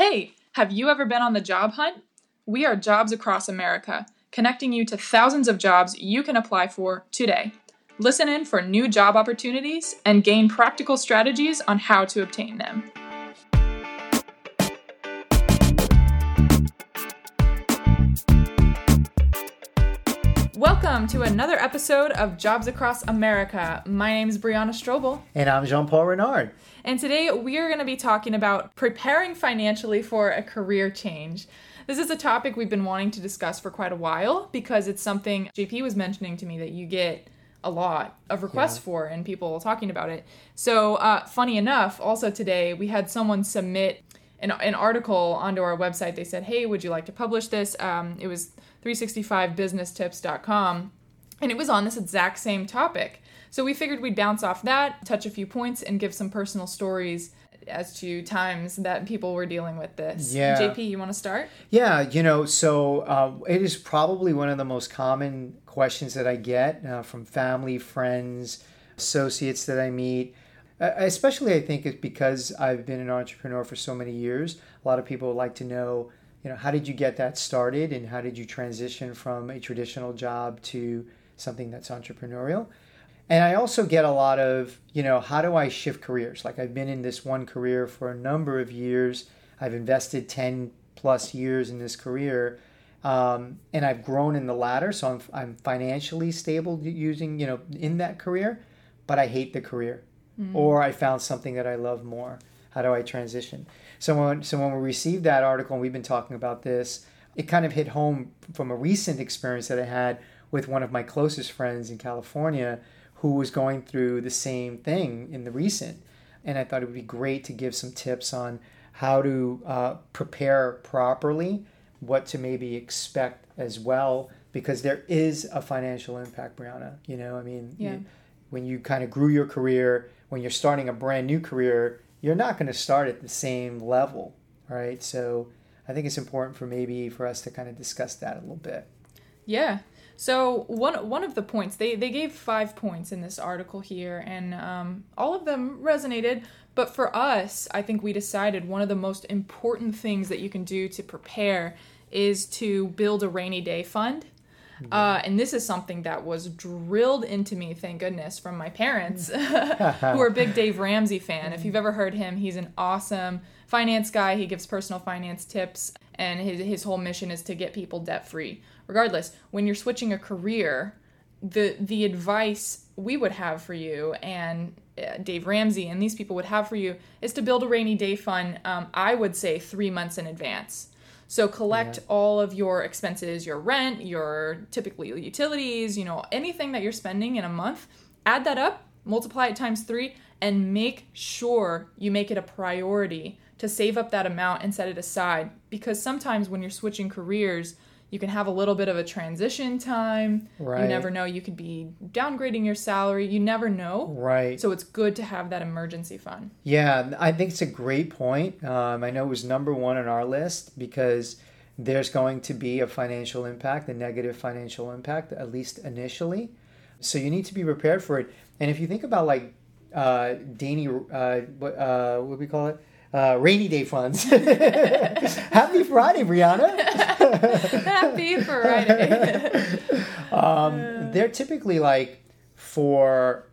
Hey, have you ever been on the job hunt? We are Jobs Across America, connecting you to thousands of jobs you can apply for today. Listen in for new job opportunities and gain practical strategies on how to obtain them. Welcome to another episode of Jobs Across America. My name is Brianna Strobel. And I'm Jean Paul Renard. And today we are going to be talking about preparing financially for a career change. This is a topic we've been wanting to discuss for quite a while because it's something JP was mentioning to me that you get a lot of requests yeah. for and people talking about it. So, uh, funny enough, also today we had someone submit an, an article onto our website. They said, Hey, would you like to publish this? Um, it was 365businesstips.com and it was on this exact same topic. So we figured we'd bounce off that, touch a few points, and give some personal stories as to times that people were dealing with this. Yeah. JP, you want to start? Yeah, you know, so uh, it is probably one of the most common questions that I get uh, from family, friends, associates that I meet. Uh, especially, I think it's because I've been an entrepreneur for so many years. A lot of people like to know, you know, how did you get that started and how did you transition from a traditional job to something that's entrepreneurial? And I also get a lot of, you know, how do I shift careers? Like I've been in this one career for a number of years. I've invested 10 plus years in this career. Um, and I've grown in the ladder. So I'm, I'm financially stable using, you know, in that career, but I hate the career. Mm-hmm. Or I found something that I love more. How do I transition? So when, so when we received that article and we've been talking about this, it kind of hit home from a recent experience that I had with one of my closest friends in California who was going through the same thing in the recent. And I thought it would be great to give some tips on how to uh, prepare properly, what to maybe expect as well, because there is a financial impact, Brianna. You know, I mean, yeah. you, when you kind of grew your career, when you're starting a brand new career, you're not going to start at the same level, right? So I think it's important for maybe for us to kind of discuss that a little bit. Yeah, so one one of the points they they gave five points in this article here, and um, all of them resonated. But for us, I think we decided one of the most important things that you can do to prepare is to build a rainy day fund. Uh, and this is something that was drilled into me, thank goodness, from my parents, who are big Dave Ramsey fan. If you've ever heard him, he's an awesome finance guy. He gives personal finance tips, and his, his whole mission is to get people debt free regardless, when you're switching a career, the the advice we would have for you and uh, Dave Ramsey and these people would have for you is to build a rainy day fund. Um, I would say three months in advance. So collect yeah. all of your expenses, your rent, your typically utilities, you know, anything that you're spending in a month. Add that up, multiply it times three, and make sure you make it a priority to save up that amount and set it aside. Because sometimes when you're switching careers, you can have a little bit of a transition time. Right. You never know. You could be downgrading your salary. You never know. Right. So it's good to have that emergency fund. Yeah, I think it's a great point. Um, I know it was number one on our list because there's going to be a financial impact, a negative financial impact, at least initially. So you need to be prepared for it. And if you think about like uh, Danny, uh, what, uh, what do we call it? Uh, rainy day funds. Happy Friday, Brianna. Happy Friday. um, they're typically like for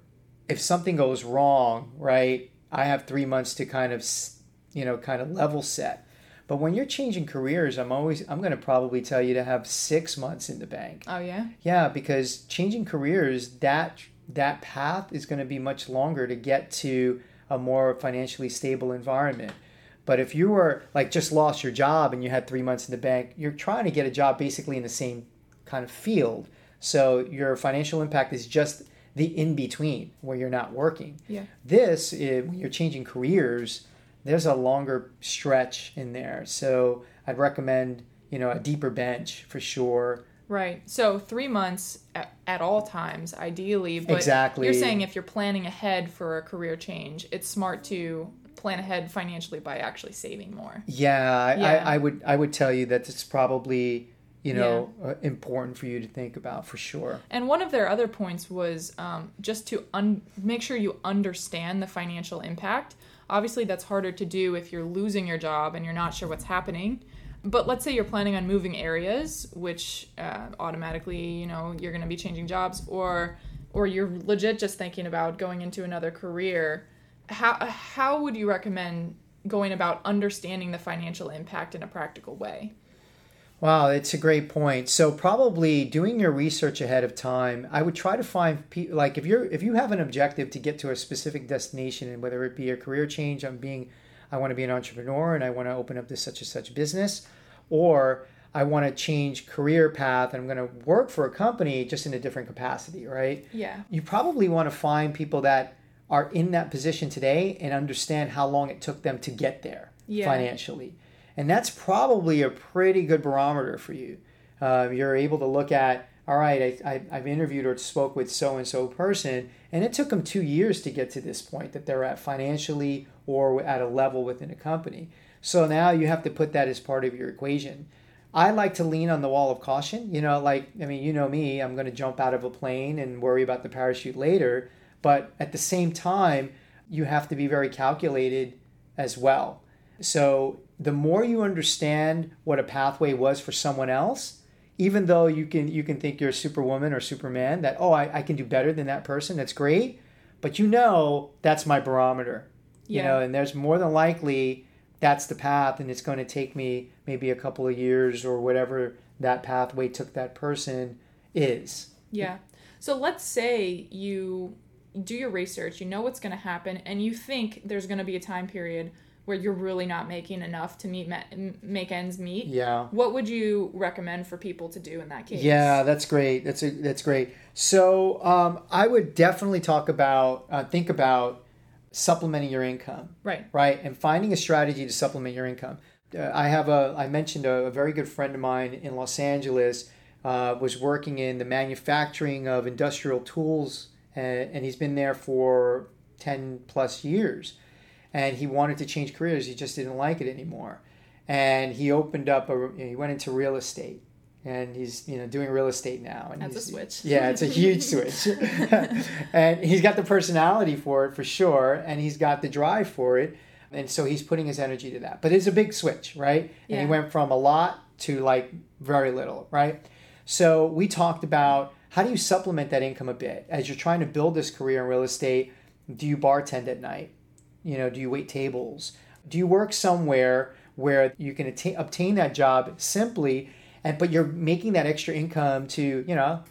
if something goes wrong, right? I have three months to kind of, you know, kind of level set. But when you're changing careers, I'm always I'm going to probably tell you to have six months in the bank. Oh yeah. Yeah, because changing careers that that path is going to be much longer to get to a more financially stable environment. But if you were like just lost your job and you had three months in the bank, you're trying to get a job basically in the same kind of field. So your financial impact is just the in between where you're not working. Yeah. This, eh, when you're changing careers, there's a longer stretch in there. So I'd recommend, you know, a deeper bench for sure. Right. So three months at, at, all times, ideally. But exactly. You're saying if you're planning ahead for a career change, it's smart to plan ahead financially by actually saving more. Yeah, yeah. I, I, would I would tell you that it's probably you know yeah. uh, important for you to think about for sure. And one of their other points was um, just to un- make sure you understand the financial impact Obviously, that's harder to do if you're losing your job and you're not sure what's happening. But let's say you're planning on moving areas, which uh, automatically, you know, you're going to be changing jobs, or or you're legit just thinking about going into another career. How how would you recommend going about understanding the financial impact in a practical way? Wow, it's a great point. So probably doing your research ahead of time, I would try to find people like if you're if you have an objective to get to a specific destination and whether it be a career change, I'm being I want to be an entrepreneur and I want to open up this such and such business or I want to change career path and I'm going to work for a company just in a different capacity, right? Yeah. You probably want to find people that are in that position today and understand how long it took them to get there Yeah. financially. And that's probably a pretty good barometer for you. Uh, you're able to look at, all right, I, I, I've interviewed or spoke with so and so person, and it took them two years to get to this point that they're at financially or at a level within a company. So now you have to put that as part of your equation. I like to lean on the wall of caution. You know, like, I mean, you know me, I'm going to jump out of a plane and worry about the parachute later. But at the same time, you have to be very calculated as well. So the more you understand what a pathway was for someone else, even though you can you can think you're a superwoman or superman, that oh I, I can do better than that person, that's great. But you know that's my barometer. You Yeah. know, and there's more than likely that's the path and it's going to take me maybe a couple of years or whatever that pathway took that person is. Yeah. So let's say you do your research, you know what's going to happen, and you think there's going to be a time period where you're really not making enough to meet make ends meet. Yeah. What would you recommend for people to do in that case? Yeah, that's great. That's a, that's great. So um, I would definitely talk about uh, think about supplementing your income, Right. right, and finding a strategy to supplement your income. Uh, I have a I mentioned a, a very good friend of mine in Los Angeles uh, was working in the manufacturing of industrial tools, and, and he's been there for ten plus years, and he wanted to change careers. He just didn't like it anymore, and he opened up a he went into real estate and he's you know doing real estate now and That's a he's- switch. yeah it's a huge switch. And he's got the personality for it for sure and he's got the drive for it and so he's putting his energy to that. But it's a big switch right? And Yeah. he went from a lot to like very little right? So we talked about how do you supplement that income a bit? As you're trying to build this career in real estate do you bartend at night? You know do you wait tables? Do you work somewhere where you can attain, obtain that job simply and but you're making that extra income to you know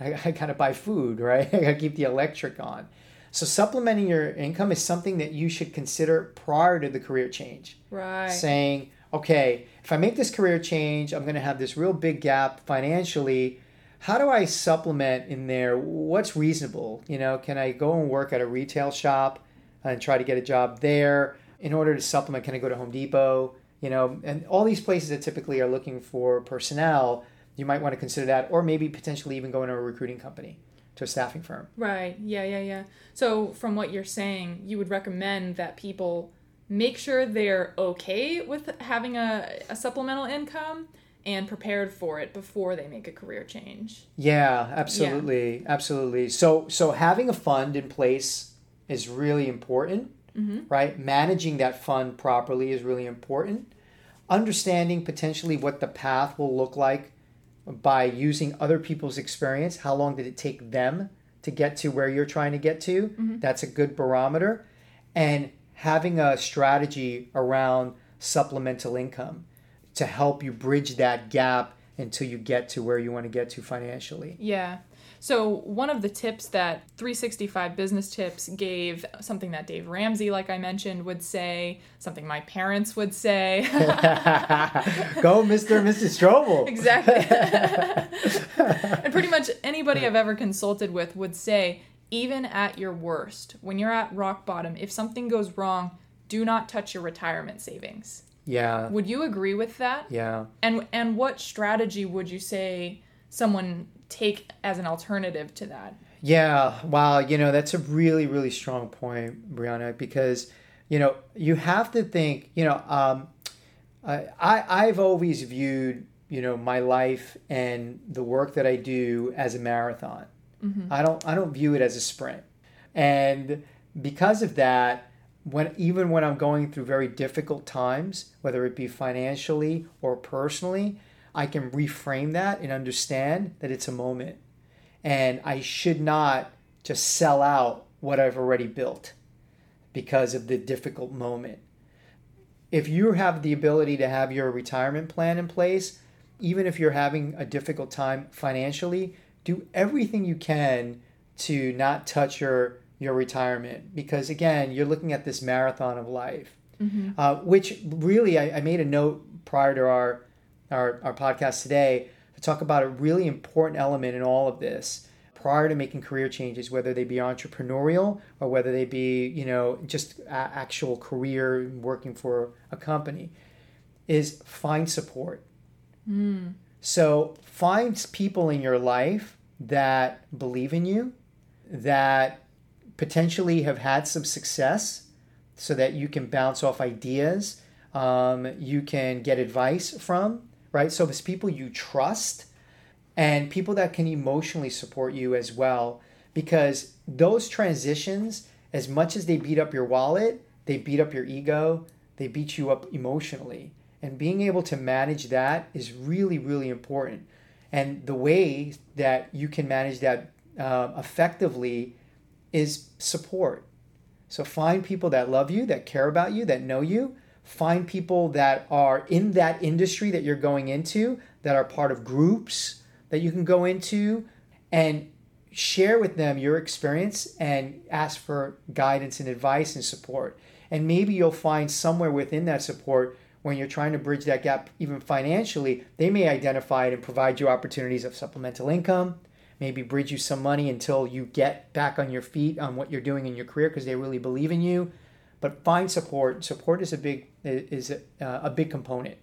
I, I gotta buy food right? I gotta keep the electric on. So supplementing your income is something that you should consider prior to the career change. Right. saying okay if i make this career change i'm going to have this real big gap financially. How do i supplement in there? What's reasonable? You know can i go and work at a retail shop and try to get a job there? In order to supplement can i go to home depot you know and all these places that typically are looking for personnel you might want to consider that or maybe potentially even go into a recruiting company to a staffing firm Right. Yeah, yeah, yeah. So, from what you're saying, you would recommend that people make sure they're okay with having a, a supplemental income and prepared for it before they make a career change. Yeah, absolutely, absolutely. So so having a fund in place is really important, mm-hmm. right? Managing that fund properly is really important. Understanding potentially what the path will look like by using other people's experience. How long did it take them to get to where you're trying to get to? Mm-hmm. That's a good barometer. And having a strategy around supplemental income to help you bridge that gap until you get to where you want to get to financially. Yeah. So, one of the tips that 365 Business Tips gave, something that Dave Ramsey, like I mentioned, would say, something my parents would say. Go, Mr. and Mrs. Strobel. exactly. and pretty much anybody I've ever consulted with would say, even at your worst, when you're at rock bottom, if something goes wrong, do not touch your retirement savings. Yeah, Would you agree with that? yeah. And and what strategy would you say someone take as an alternative to that? Yeah, wow, you know, that's a really, really strong point, Brianna, because, you know, you have to think, you know, um, I, I, I've always viewed, you know, my life and the work that I do as a marathon. I don't, I don't view it as a sprint. And because of that, when even when I'm going through very difficult times, whether it be financially or personally, I can reframe that and understand that it's a moment. And I should not just sell out what I've already built because of the difficult moment. If you have the ability to have your retirement plan in place, even if you're having a difficult time financially, do everything you can to not touch your your retirement because again you're looking at this marathon of life mm-hmm. uh, which really I, I, made a note prior to our, our our podcast today to talk about a really important element in all of this prior to making career changes whether they be entrepreneurial or whether they be you know just a- actual career working for a company is find support mm. so find people in your life that believe in you that potentially have had some success so that you can bounce off ideas um, you can get advice from right? So it's people you trust and people that can emotionally support you as well because those transitions as much as they beat up your wallet they beat up your ego they beat you up emotionally. And being able to manage that is really really important. And the way that you can manage that uh, effectively is support. So find people that love you, that care about you, that know you. Find people that are in that industry that you're going into, that are part of groups that you can go into, and share with them your experience and ask for guidance and advice and support. And maybe you'll find somewhere within that support when you're trying to bridge that gap, even financially, they may identify it and provide you opportunities of supplemental income, maybe bridge you some money until you get back on your feet on what you're doing in your career because they really believe in you. But find support. Support is a big is a, uh, a big component.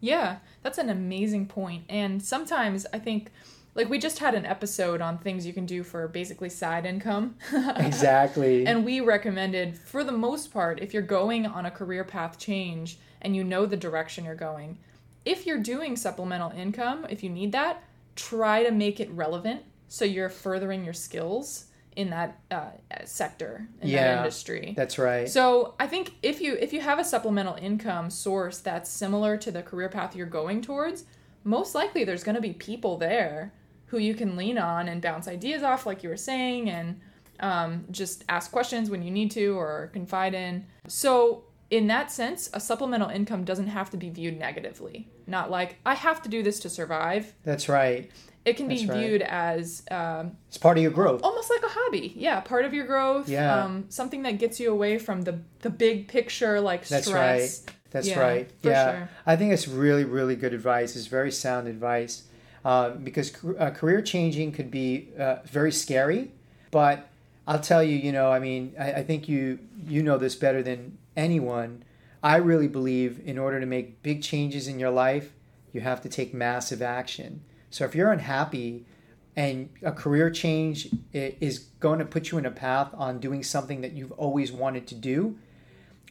Yeah, that's an amazing point. And sometimes I think like we just had an episode on things you can do for basically side income. exactly. And we recommended for the most part if you're going on a career path change and you know the direction you're going, if you're doing supplemental income, if you need that, try to make it relevant so you're furthering your skills in that uh, sector in yeah, that industry. That's right. So I think if you if you have a supplemental income source that's similar to the career path you're going towards, most likely there's going to be people there who you can lean on and bounce ideas off, like you were saying, and um, just ask questions when you need to or confide in. So in that sense, a supplemental income doesn't have to be viewed negatively. Not like I have to do this to survive. That's right it can be viewed as um, it's part of your growth. almost like a hobby. Yeah part of your growth yeah. um, something that gets you away from the the big picture like that's stress. right. That's yeah, right. yeah. sure. i think it's really really good advice. It's very sound advice uh, because uh, career changing could be uh, very scary but i'll tell you you know i mean I, I think you you know this better than anyone. I really believe in order to make big changes in your life you have to take massive action so if you're unhappy and a career change is going to put you in a path on doing something that you've always wanted to do,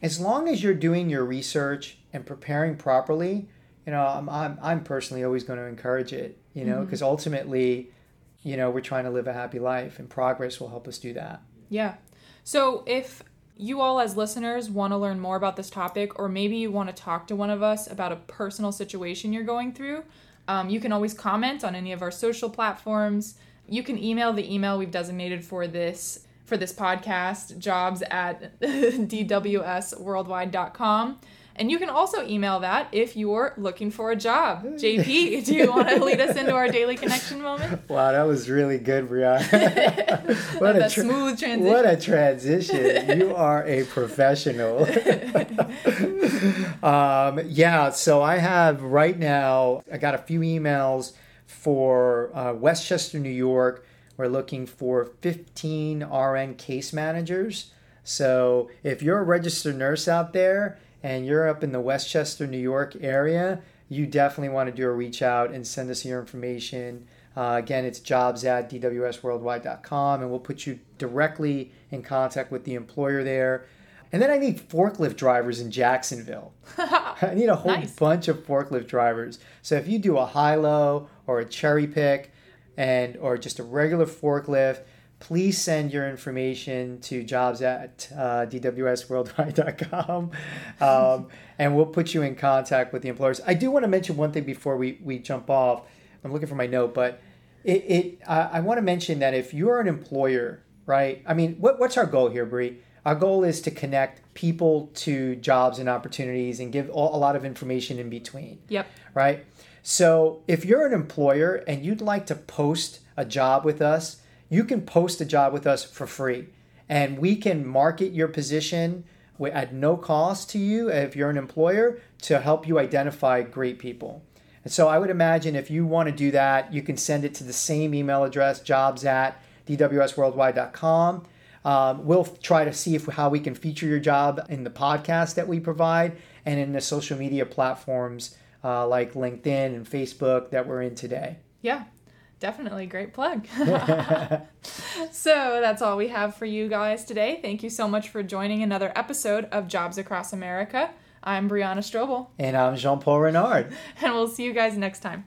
as long as you're doing your research and preparing properly, you know, I'm, I'm, I'm personally always going to encourage it, you know, because mm-hmm. ultimately, you know, we're trying to live a happy life and progress will help us do that. Yeah. So if you all as listeners want to learn more about this topic or maybe you want to talk to one of us about a personal situation you're going through, um, you can always comment on any of our social platforms. You can email the email we've designated for this for this podcast, jobs at dwsworldwide.com. And you can also email that if you're looking for a job. JP, do you want to lead us into our daily connection moment? Wow, that was really good, Brianna. what a tra- smooth transition. What a transition. you are a professional. um, yeah, so I have right now, I got a few emails for uh, Westchester, New York. We're looking for 15 RN case managers. So if you're a registered nurse out there, and you're up in the Westchester, New York area, you definitely want to do a reach out and send us your information. Uh, again, it's jobs at dwsworldwide.com, and we'll put you directly in contact with the employer there. And then I need forklift drivers in Jacksonville. I need a whole nice. bunch of forklift drivers. So if you do a high low or a cherry pick and or just a regular forklift, please send your information to jobs at uh, dwsworldwide.com um, and we'll put you in contact with the employers. I do want to mention one thing before we, we jump off. I'm looking for my note, but it, it uh, I want to mention that if you're an employer, right? I mean, what, what's our goal here, Bree? Our goal is to connect people to jobs and opportunities and give all, a lot of information in between. Yep. Right? So if you're an employer and you'd like to post a job with us, you can post a job with us for free. And we can market your position at no cost to you if you're an employer to help you identify great people. And so I would imagine if you want to do that, you can send it to the same email address, jobs at dwsworldwide.com. Um, we'll try to see if how we can feature your job in the podcast that we provide and in the social media platforms uh, like LinkedIn and Facebook that we're in today. Yeah, definitely great plug. so that's all we have for you guys today. Thank you so much for joining another episode of Jobs Across America. I'm Brianna Strobel. And I'm Jean Paul Renard. and we'll see you guys next time.